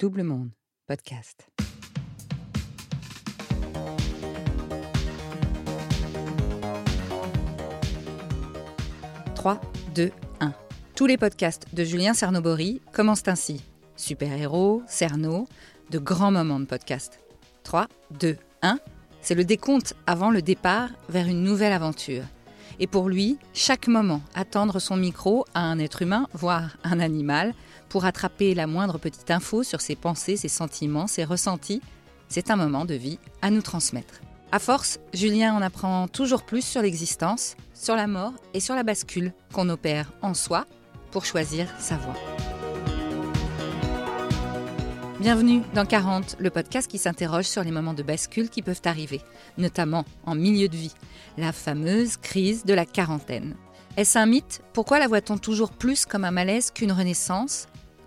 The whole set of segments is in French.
Double Monde, podcast. « 3, 2, 1. Tous les podcasts de Julien Cernobori commencent ainsi. Super-héros, Cerno, de grands moments de podcast. 3, 2, 1. C'est le décompte avant le départ vers une nouvelle aventure. Et pour lui, chaque moment, attendre son micro à un être humain, voire un animal, pour attraper la moindre petite info sur ses pensées, ses sentiments, ses ressentis, c'est un moment de vie à nous transmettre. À force, Julien en apprend toujours plus sur l'existence, sur la mort et sur la bascule qu'on opère en soi pour choisir sa voie. Bienvenue dans 40, le podcast qui s'interroge sur les moments de bascule qui peuvent arriver, notamment en milieu de vie, la fameuse crise de la quarantaine. Est-ce un mythe? Pourquoi la voit-on toujours plus comme un malaise qu'une renaissance?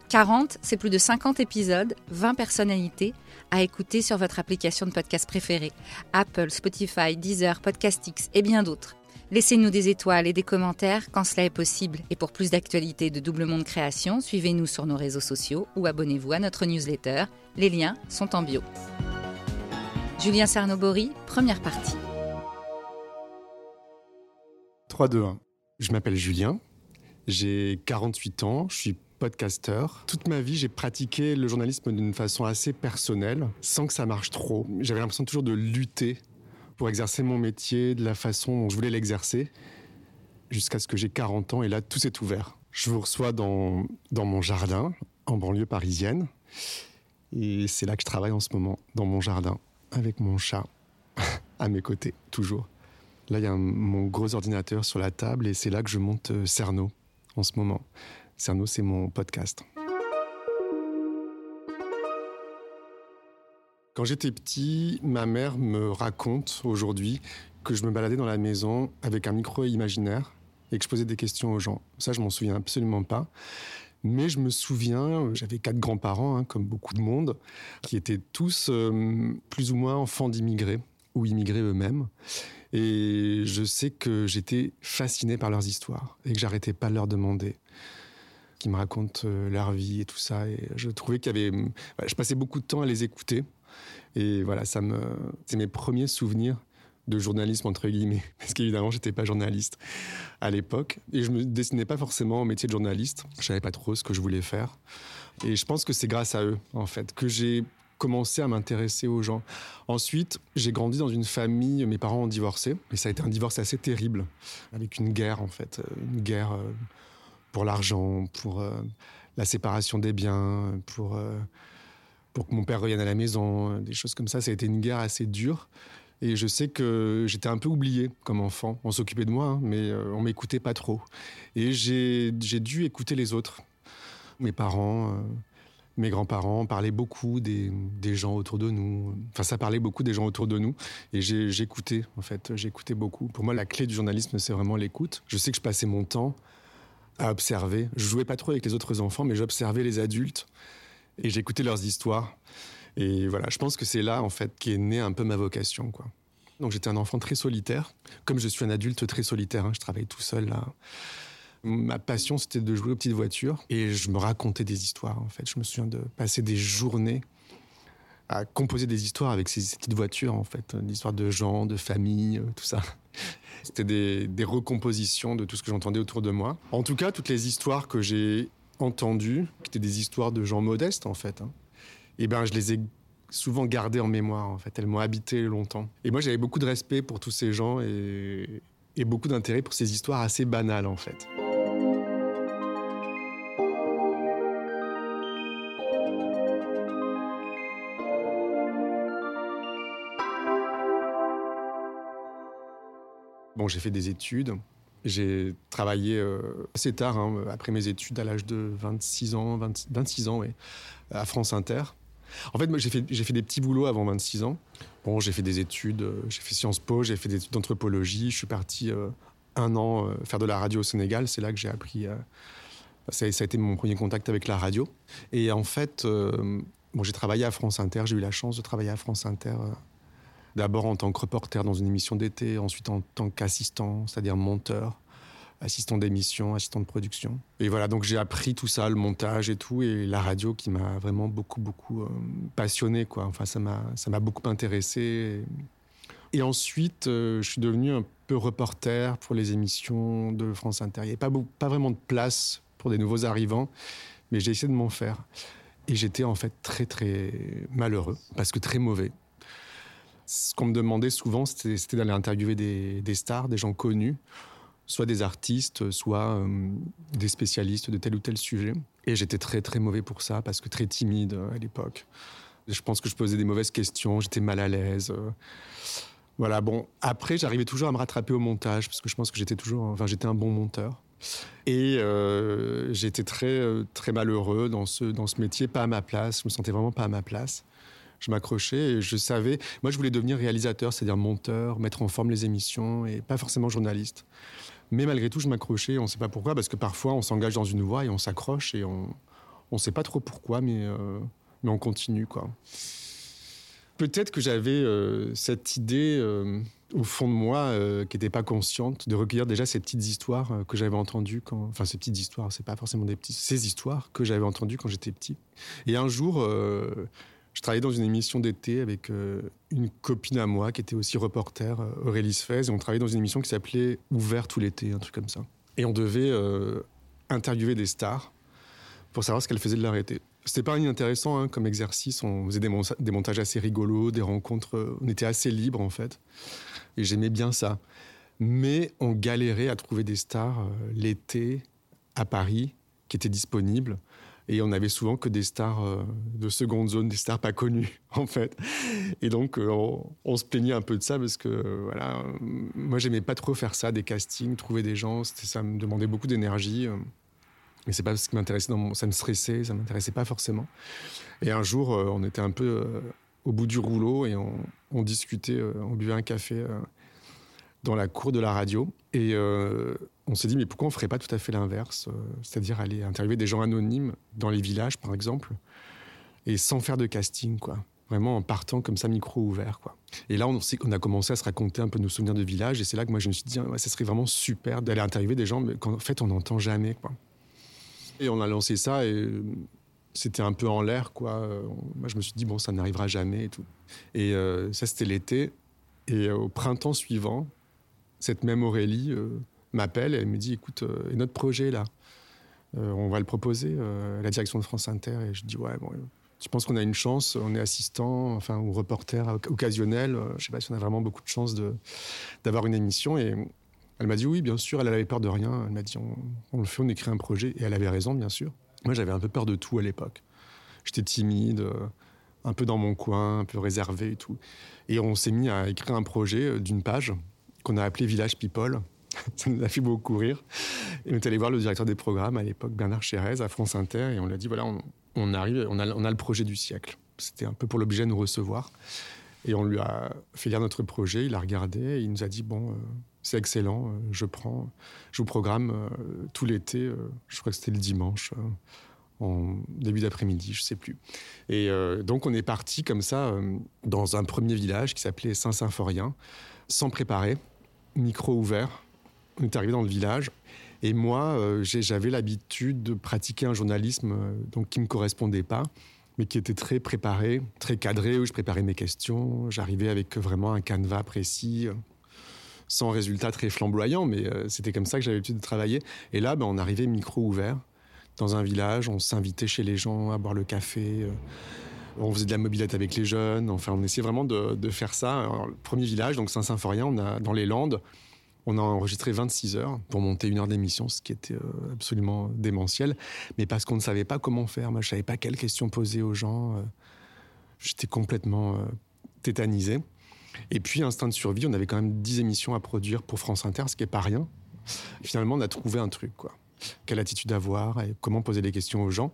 40, c'est plus de 50 épisodes, 20 personnalités à écouter sur votre application de podcast préférée, Apple, Spotify, Deezer, Podcastix et bien d'autres. Laissez-nous des étoiles et des commentaires quand cela est possible. Et pour plus d'actualités de Double Monde Création, suivez-nous sur nos réseaux sociaux ou abonnez-vous à notre newsletter. Les liens sont en bio. Julien Cernobori, première partie. 3, 2, 1. Je m'appelle Julien, j'ai 48 ans, je suis podcasteur. Toute ma vie, j'ai pratiqué le journalisme d'une façon assez personnelle, sans que ça marche trop. J'avais l'impression toujours de lutter pour exercer mon métier de la façon dont je voulais l'exercer, jusqu'à ce que j'ai 40 ans et là, tout s'est ouvert. Je vous reçois dans, dans mon jardin, en banlieue parisienne, et c'est là que je travaille en ce moment, dans mon jardin, avec mon chat, à mes côtés, toujours. Là, il y a mon gros ordinateur sur la table et c'est là que je monte euh, Cerno en ce moment. Cerno, c'est mon podcast. Quand j'étais petit, ma mère me raconte aujourd'hui que je me baladais dans la maison avec un micro imaginaire et que je posais des questions aux gens. Ça, je m'en souviens absolument pas. Mais je me souviens, j'avais quatre grands-parents, hein, comme beaucoup de monde, qui étaient tous euh, plus ou moins enfants d'immigrés ou immigrés eux-mêmes. Et je sais que j'étais fasciné par leurs histoires et que j'arrêtais pas de leur demander qu'ils me racontent euh, leur vie et tout ça. Et je trouvais qu'il y avait, je passais beaucoup de temps à les écouter et voilà, ça me, c'est mes premiers souvenirs de journalisme entre guillemets, parce qu'évidemment j'étais pas journaliste à l'époque et je me destinais pas forcément au métier de journaliste. Je savais pas trop ce que je voulais faire et je pense que c'est grâce à eux en fait que j'ai commencé à m'intéresser aux gens. Ensuite, j'ai grandi dans une famille, mes parents ont divorcé et ça a été un divorce assez terrible avec une guerre en fait, une guerre euh, pour l'argent, pour euh, la séparation des biens, pour euh, pour que mon père revienne à la maison, des choses comme ça. Ça a été une guerre assez dure. Et je sais que j'étais un peu oublié comme enfant. On s'occupait de moi, hein, mais euh, on m'écoutait pas trop. Et j'ai dû écouter les autres. Mes parents, euh, mes grands-parents parlaient beaucoup des, des, gens autour de nous. Enfin, ça parlait beaucoup des gens autour de nous. Et j'écoutais, en fait. J'écoutais beaucoup. Pour moi, la clé du journalisme, c'est vraiment l'écoute. Je sais que je passais mon temps à observer. Je jouais pas trop avec les autres enfants, mais j'observais les adultes et j'écoutais leurs histoires. Et voilà, je pense que c'est là, en fait, qu'est née un peu ma vocation. Donc j'étais un enfant très solitaire, comme je suis un adulte très solitaire, hein, je travaille tout seul. Ma passion, c'était de jouer aux petites voitures et je me racontais des histoires, en fait. Je me souviens de passer des journées à composer des histoires avec ces petites voitures, en fait, des histoires de gens, de familles, euh, tout ça. C'était des recompositions de tout ce que j'entendais autour de moi. En tout cas, toutes les histoires que j'ai entendues, qui étaient des histoires de gens modestes en fait, hein, et ben je les ai souvent gardées en mémoire en fait. Elles m'ont habité longtemps. Et moi j'avais beaucoup de respect pour tous ces gens et, et beaucoup d'intérêt pour ces histoires assez banales en fait. Bon, j'ai fait des études. J'ai travaillé euh, assez tard, hein, après mes études, à l'âge de 26 ans, 26 ans, à France Inter. En fait, j'ai fait, fait, des petits boulots avant 26 ans. Bon, j'ai fait des études, euh, j'ai fait Sciences Po, j'ai fait des études d'anthropologie. Je suis parti euh, un an faire de la radio au Sénégal. C'est là que j'ai appris. Ça, ça, a été mon premier contact avec la radio. Et en fait, bon, j'ai travaillé à France Inter. J'ai eu la chance de travailler à France Inter D'abord en tant que reporter dans une émission d'été, ensuite en tant qu'assistant, c'est-à-dire monteur, assistant d'émission, assistant de production. Et voilà, donc j'ai appris tout ça, le montage et tout, et la radio qui m'a vraiment beaucoup, beaucoup passionné, quoi. Enfin, ça m'a, beaucoup intéressé. Et ensuite, je suis devenu un peu reporter pour les émissions de France Inter. Il n'y avait pas, pas vraiment de place pour des nouveaux arrivants, mais j'ai essayé de m'en faire. Et j'étais en fait très très malheureux, parce que très mauvais. Ce qu'on me demandait souvent, c'était d'aller interviewer des, stars, des gens connus, soit des artistes, soit euh, des spécialistes de tel ou tel sujet. Et j'étais très très mauvais pour ça, parce que très timide euh, à l'époque. Je pense que je posais des mauvaises questions, j'étais mal à l'aise. Euh. Voilà, bon, après, j'arrivais toujours à me rattraper au montage, parce que je pense que j'étais toujours, enfin, j'étais un bon monteur. Et j'étais très, très malheureux dans ce, dans ce métier, pas à ma place. Je me sentais vraiment pas à ma place. Je m'accrochais et je savais. Moi, je voulais devenir réalisateur, c'est-à-dire monteur, mettre en forme les émissions et pas forcément journaliste. Mais malgré tout, je m'accrochais. On ne sait pas pourquoi, parce que parfois, on s'engage dans une voie et on s'accroche et on ne sait pas trop pourquoi, mais, euh, mais on continue, quoi. Peut-être que j'avais euh, cette idée euh, au fond de moi qui n'était pas consciente de recueillir déjà ces petites histoires que j'avais entendues quand, enfin ces petites histoires, c'est pas forcément des petites, ces histoires que j'avais entendues quand j'étais petit. Et un jour, je travaillais dans une émission d'été avec une copine à moi qui était aussi reporter, Aurélie Sfez, et on travaillait dans une émission qui s'appelait Ouvert tout l'été, un truc comme ça. Et on devait interviewer des stars pour savoir ce qu'elles faisaient de leur été. C'était pas inintéressant hein, comme exercice. On faisait des, montages assez rigolos, des rencontres. Euh, on était assez libre en fait. Et j'aimais bien ça. Mais on galérait à trouver des stars euh, l'été à Paris qui étaient disponibles. Et on avait souvent que des stars euh, de seconde zone, des stars pas connues, en fait. Et donc, on, on, se plaignait un peu de ça parce que, voilà, moi, j'aimais pas trop faire ça, des castings, trouver des gens. Ça me demandait beaucoup d'énergie. Mais c'est pas ce qui m'intéressait. Dans Ça me stressait, ça m'intéressait pas forcément. Et un jour, euh, on était un peu euh, au bout du rouleau et on, discutait, euh, on buvait un café dans la cour de la radio. Et on s'est dit, mais pourquoi on ferait pas tout à fait l'inverse C'est-à-dire aller interviewer des gens anonymes dans les villages, par exemple, et sans faire de casting, quoi. Vraiment en partant comme ça, micro ouvert, quoi. Et là, on, a commencé à se raconter un peu nos souvenirs de village. Et c'est là que moi, je me suis dit, ah, ça serait vraiment super d'aller interviewer des gens qu'en fait, on n'entend jamais, quoi. Et on a lancé ça et c'était un peu en l'air, quoi. Moi, je me suis dit, bon, ça n'arrivera jamais et tout. Et euh, ça, c'était l'été. Et au printemps suivant, cette même Aurélie euh, m'appelle et elle me dit, écoute, euh, et notre projet, là, on va le proposer à la direction de France Inter. Et je dis, ouais, bon, je pense qu'on a une chance. On est assistant, enfin, ou reporter occasionnel. je sais pas si on a vraiment beaucoup de chance d'avoir une émission. Et elle m'a dit oui, bien sûr, elle avait peur de rien. Elle m'a dit on, le fait, on écrit un projet. Et elle avait raison, bien sûr. Moi, j'avais un peu peur de tout à l'époque. J'étais timide, euh, un peu dans mon coin, un peu réservé et tout. Et on s'est mis à écrire un projet euh, d'une page qu'on a appelé Village People. Ça nous a fait beaucoup rire. Et on est allé voir le directeur des programmes à l'époque, Bernard Chérez, à France Inter, et on lui a dit voilà, on, arrive, on a, le projet du siècle. C'était un peu pour l'objet de nous recevoir. Et on lui a fait lire notre projet, il a regardé, et il nous a dit bon, euh, c'est excellent. Euh, je prends, je vous programme euh, tout l'été. Je crois que c'était le dimanche, en début d'après-midi, je sais plus. Et donc on est parti comme ça dans un premier village qui s'appelait Saint-Symphorien, sans préparer, micro ouvert. On est arrivé dans le village. Et moi, j'avais l'habitude de pratiquer un journalisme donc, qui ne me correspondait pas, mais qui était très préparé, très cadré, où je préparais mes questions. J'arrivais avec vraiment un canevas précis, sans résultat très flamboyant, mais euh, c'était comme ça que j'avais l'habitude de travailler. Et là, ben, on arrivait micro ouvert dans un village, on s'invitait chez les gens à boire le café. Euh, on faisait de la mobilette avec les jeunes. On essayait vraiment de, faire ça. le premier village, donc Saint-Symphorien, dans les Landes. On a enregistré 26 heures pour monter une heure d'émission, ce qui était euh, absolument démentiel. Mais parce qu'on ne savait pas comment faire. Moi, je savais pas quelles questions poser aux gens. J'étais complètement tétanisé. Et puis, instinct de survie, on avait quand même 10 émissions à produire pour France Inter, ce qui n'est pas rien. finalement, on a trouvé un truc. Quelle attitude avoir et comment poser des questions aux gens.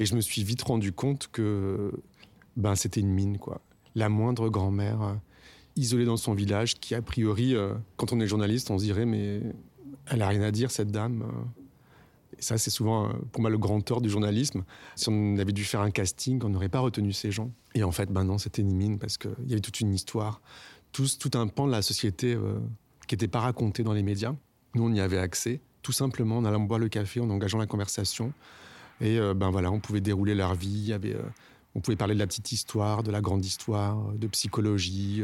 Et je me suis vite rendu compte que ben, c'était une mine, quoi. La moindre grand-mère euh, isolée dans son village qui, a priori, euh, quand on est journaliste, on se dirait, mais elle a rien à dire, cette dame. Euh. Et ça, c'est souvent, pour moi, le grand tort du journalisme. Si on avait dû faire un casting, on n'aurait pas retenu ces gens. Et en fait, ben non, c'était une mine parce qu'il y avait toute une histoire, tout, tout un pan de la société qui n'était pas raconté dans les médias. Nous, on y avait accès. tout simplement en allant boire le café, en engageant la conversation. Et ben voilà, on pouvait dérouler leur vie. Avait, on pouvait parler de la petite histoire, de la grande histoire, de psychologie,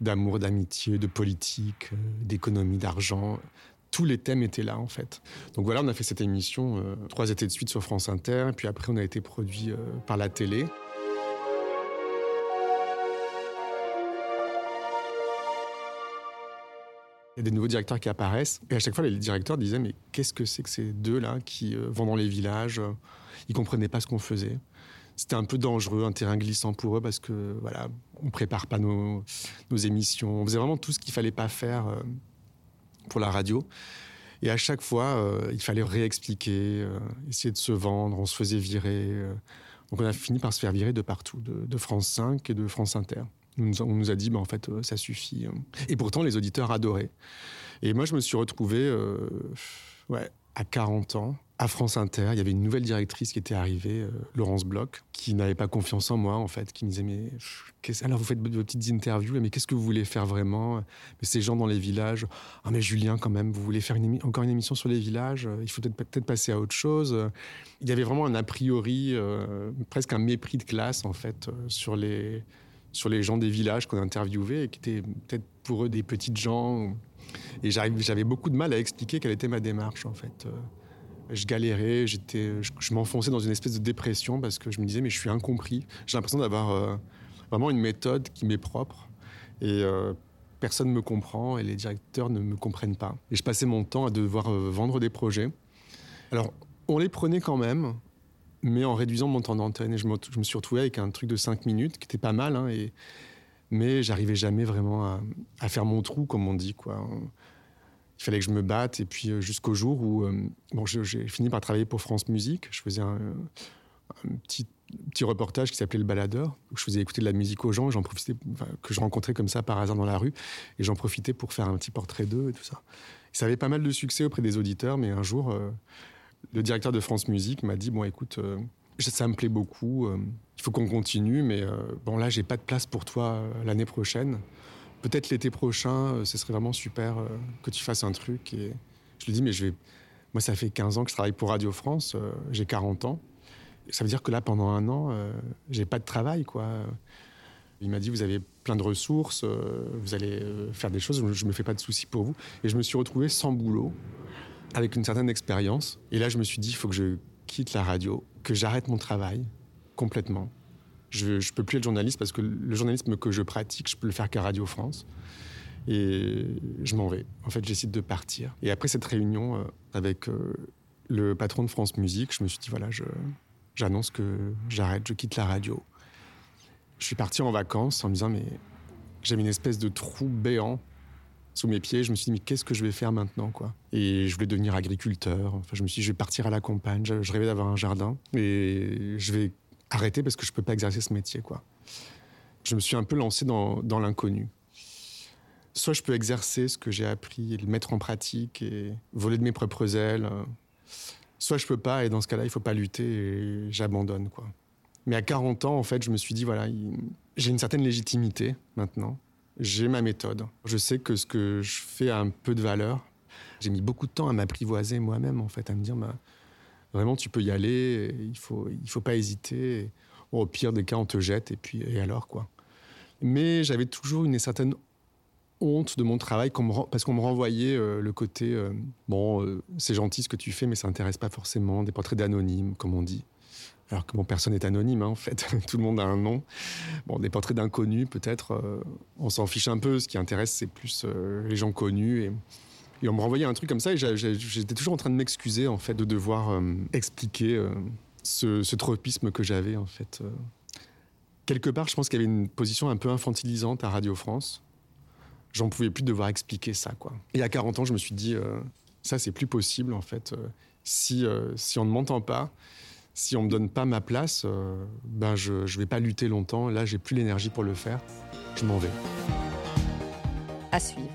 d'amour, d'amitié, de politique, d'économie, d'argent. Tous les thèmes étaient là en fait. Donc voilà, on a fait cette émission trois étés de suite sur France Inter. Et puis après, on a été produit par la télé. Il y a des nouveaux directeurs qui apparaissent. Et à chaque fois, les directeurs disaient Mais qu'est-ce que c'est que ces deux-là qui euh, vont dans les villages Ils comprenaient pas ce qu'on faisait? C'était un peu dangereux, un terrain glissant pour eux parce que, voilà, on prépare pas nos, émissions. On faisait vraiment tout ce qu'il fallait pas faire euh, pour la radio. Et à chaque fois, euh, il fallait réexpliquer, essayer de se vendre, on se faisait virer. donc on a fini par se faire virer de partout, de France 5 et de France Inter. On nous a dit, bah, en fait, euh, ça suffit. Hein. Et pourtant, les auditeurs adoraient. Et moi, je me suis retrouvé euh, ouais, à 40 ans, à France Inter. Il y avait une nouvelle directrice qui était arrivée, euh, Laurence Bloch, qui n'avait pas confiance en moi, en fait, qui me disait, mais alors vous faites vos petites interviews, mais qu'est-ce que vous voulez faire vraiment? Mais ces gens dans les villages, ah mais Julien, quand même, vous voulez faire encore une émission sur les villages Il faut peut-être peut passer à autre chose. Il y avait vraiment un a priori, presque un mépris de classe, en fait, sur les sur les gens des villages qu'on interviewait et qui étaient peut-être pour eux des petites gens. Et j'avais beaucoup de mal à expliquer quelle était ma démarche en fait. Euh, je galérais, je, m'enfonçais dans une espèce de dépression parce que je me disais mais je suis incompris. J'ai l'impression d'avoir euh, vraiment une méthode qui m'est propre et euh, personne ne me comprend et les directeurs ne me comprennent pas. Et je passais mon temps à devoir vendre des projets. Alors on les prenait quand même, mais en réduisant mon temps d'antenne. Je me, suis retrouvé avec un truc de 5 minutes qui était pas mal, hein, et, mais j'arrivais jamais vraiment à, faire mon trou, comme on dit. Il fallait que je me batte, et puis euh, jusqu'au jour où euh, j'ai fini par travailler pour France Musique. Je faisais un, petit, petit reportage qui s'appelait Le Baladeur, où je faisais écouter de la musique aux gens, j'en profitais, que je rencontrais comme ça par hasard dans la rue, et j'en profitais pour faire un petit portrait d'eux et tout ça. ça avait pas mal de succès auprès des auditeurs, mais un jour, euh, le directeur de France Musique m'a dit bon écoute euh, ça me plaît beaucoup euh, il faut qu'on continue mais euh, bon là j'ai pas de place pour toi l'année prochaine. Peut-être l'été prochain ce serait vraiment super que tu fasses un truc. Et je lui dis mais je vais moi ça fait 15 ans que je travaille pour Radio France j'ai 40 ans. Ça veut dire que là pendant un an j'ai pas de travail quoi. Il m'a dit vous avez plein de ressources vous allez faire des choses je me fais pas de soucis pour vous. Et je me suis retrouvé sans boulot avec une certaine expérience. Et là, je me suis dit, il faut que je quitte la radio, que j'arrête mon travail complètement. Je ne peux plus être journaliste parce que le journalisme que je pratique, je peux le faire qu'à Radio France. Et je m'en vais. En fait, j'essaie de partir. Et après cette réunion euh, avec euh, le patron de France Musique, je me suis dit, voilà, j'annonce que j'arrête, je quitte la radio. Je suis parti en vacances en me disant, mais j'avais une espèce de trou béant sous mes pieds. Je me suis dit, mais qu'est-ce que je vais faire maintenant quoi? Et je voulais devenir agriculteur. Enfin, je me suis dit, je vais partir à la campagne. Je, rêvais d'avoir un jardin. Et je vais arrêter parce que je ne peux pas exercer ce métier. quoi. Je me suis un peu lancé dans, l'inconnu. Soit je peux exercer ce que j'ai appris et le mettre en pratique et voler de mes propres ailes. Soit je peux pas et dans ce cas-là, il faut pas lutter et j'abandonne. quoi. Mais à 40 ans, en fait, je me suis dit, voilà, j'ai une certaine légitimité maintenant j'ai ma méthode. Je sais que ce que je fais a un peu de valeur. J'ai mis beaucoup de temps à m'apprivoiser moi-même, en fait, à me dire, bah, vraiment, tu peux y aller, il faut, il faut pas hésiter. au pire des cas, on te jette, et puis, et alors, quoi. Mais j'avais toujours une certaine honte de mon travail parce qu'on me renvoyait euh, le côté euh, bon euh, c'est gentil ce que tu fais mais ça n'intéresse pas forcément des portraits d'anonymes comme on dit alors que bon, personne n'est anonyme, hein, en fait. Tout le monde a un nom. Bon, des portraits d'inconnus, peut-être, euh, on s'en fiche un peu. Ce qui intéresse, c'est plus euh, les gens connus. Et, on me renvoyait un truc comme ça, et j'étais toujours en train de m'excuser, en fait, de devoir euh, expliquer ce, tropisme que j'avais, en fait. Quelque part, je pense qu'il y avait une position un peu infantilisante à Radio France. J'en pouvais plus devoir expliquer ça, quoi. Et à 40 ans, je me suis dit, ça, c'est plus possible, en fait. si, si on ne m'entend pas, si on me donne pas ma place, euh, ben je ne vais pas lutter longtemps. Là, j'ai plus l'énergie pour le faire. Je m'en vais. À suivre.